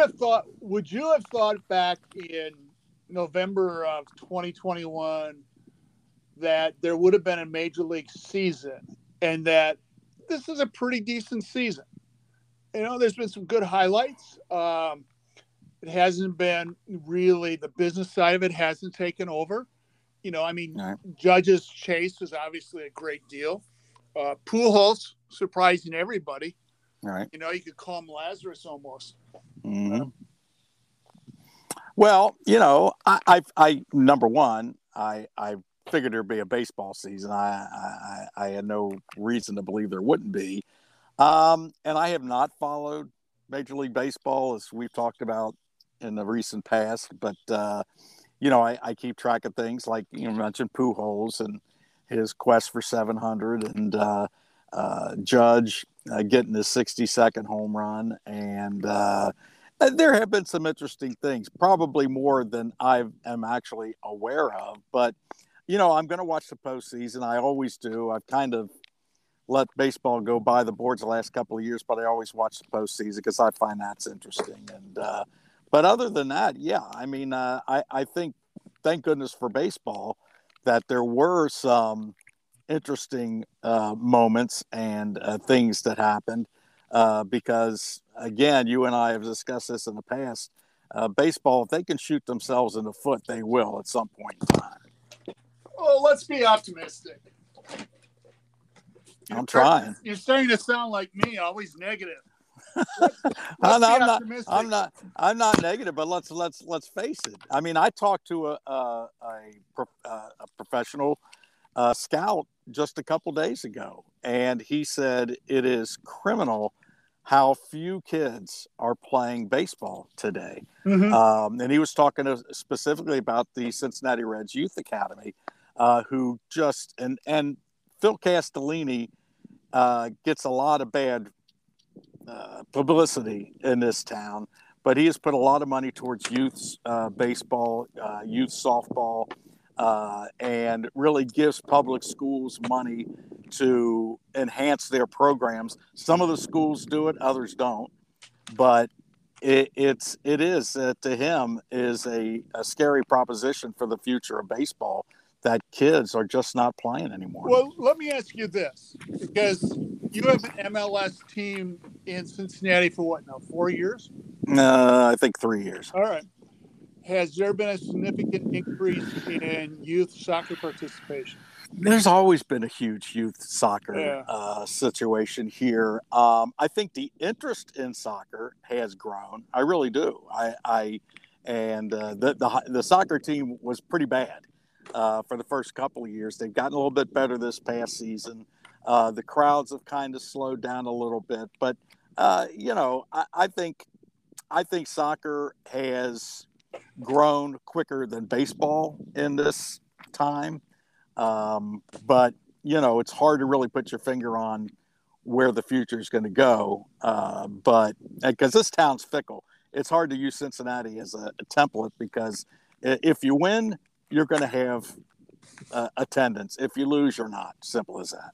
have thought? Would you have thought back in November of 2021 that there would have been a major league season and that this is a pretty decent season? You know, there's been some good highlights. Um, it hasn't been really the business side of it hasn't taken over. You know, I mean, right. Judge's chase was obviously a great deal. Uh, Pujols surprising everybody. Right. You know, you could call him Lazarus almost. Mm-hmm. Well, you know, I, I, I, number one, I, I figured there'd be a baseball season. I, I, I had no reason to believe there wouldn't be. Um, and I have not followed Major League Baseball as we've talked about in the recent past, but uh, you know, I, I, keep track of things like you mentioned Pujols and his quest for 700, and uh, uh, Judge uh, getting his 62nd home run, and uh, there have been some interesting things, probably more than I am actually aware of. But you know, I'm going to watch the postseason. I always do. I've kind of let baseball go by the boards the last couple of years, but I always watch the postseason because I find that's interesting. And uh, but other than that, yeah, I mean, uh, I I think thank goodness for baseball that there were some interesting uh, moments and uh, things that happened uh, because again, you and I have discussed this in the past. Uh, baseball, if they can shoot themselves in the foot, they will at some point in time. Oh, let's be optimistic. You're I'm trying. You're starting to sound like me, always negative. I'm, not, I'm not. I'm not negative, but let's let's let's face it. I mean, I talked to a a, a, a professional uh, scout just a couple days ago, and he said it is criminal how few kids are playing baseball today. Mm-hmm. Um, and he was talking specifically about the Cincinnati Reds Youth Academy, uh, who just and and Phil Castellini uh, gets a lot of bad uh, publicity in this town, but he has put a lot of money towards youth uh, baseball, uh, youth softball, uh, and really gives public schools money to enhance their programs. Some of the schools do it, others don't, but it, it's it is uh, to him is a, a scary proposition for the future of baseball that kids are just not playing anymore. Well, let me ask you this because you have an MLS team in Cincinnati for what now, four years? Uh, I think three years. All right. Has there been a significant increase in youth soccer participation? There's always been a huge youth soccer yeah. uh, situation here. Um, I think the interest in soccer has grown. I really do. I, I and uh, the, the the soccer team was pretty bad uh, for the first couple of years. They've gotten a little bit better this past season. Uh, the crowds have kind of slowed down a little bit, but uh, you know, I, I, think I think soccer has grown quicker than baseball in this time. Um, but you know, it's hard to really put your finger on where the future is going to go. Uh, but because this town's fickle, it's hard to use Cincinnati as a, a template because if you win, you're going to have uh, attendance. If you lose, you're not. Simple as that.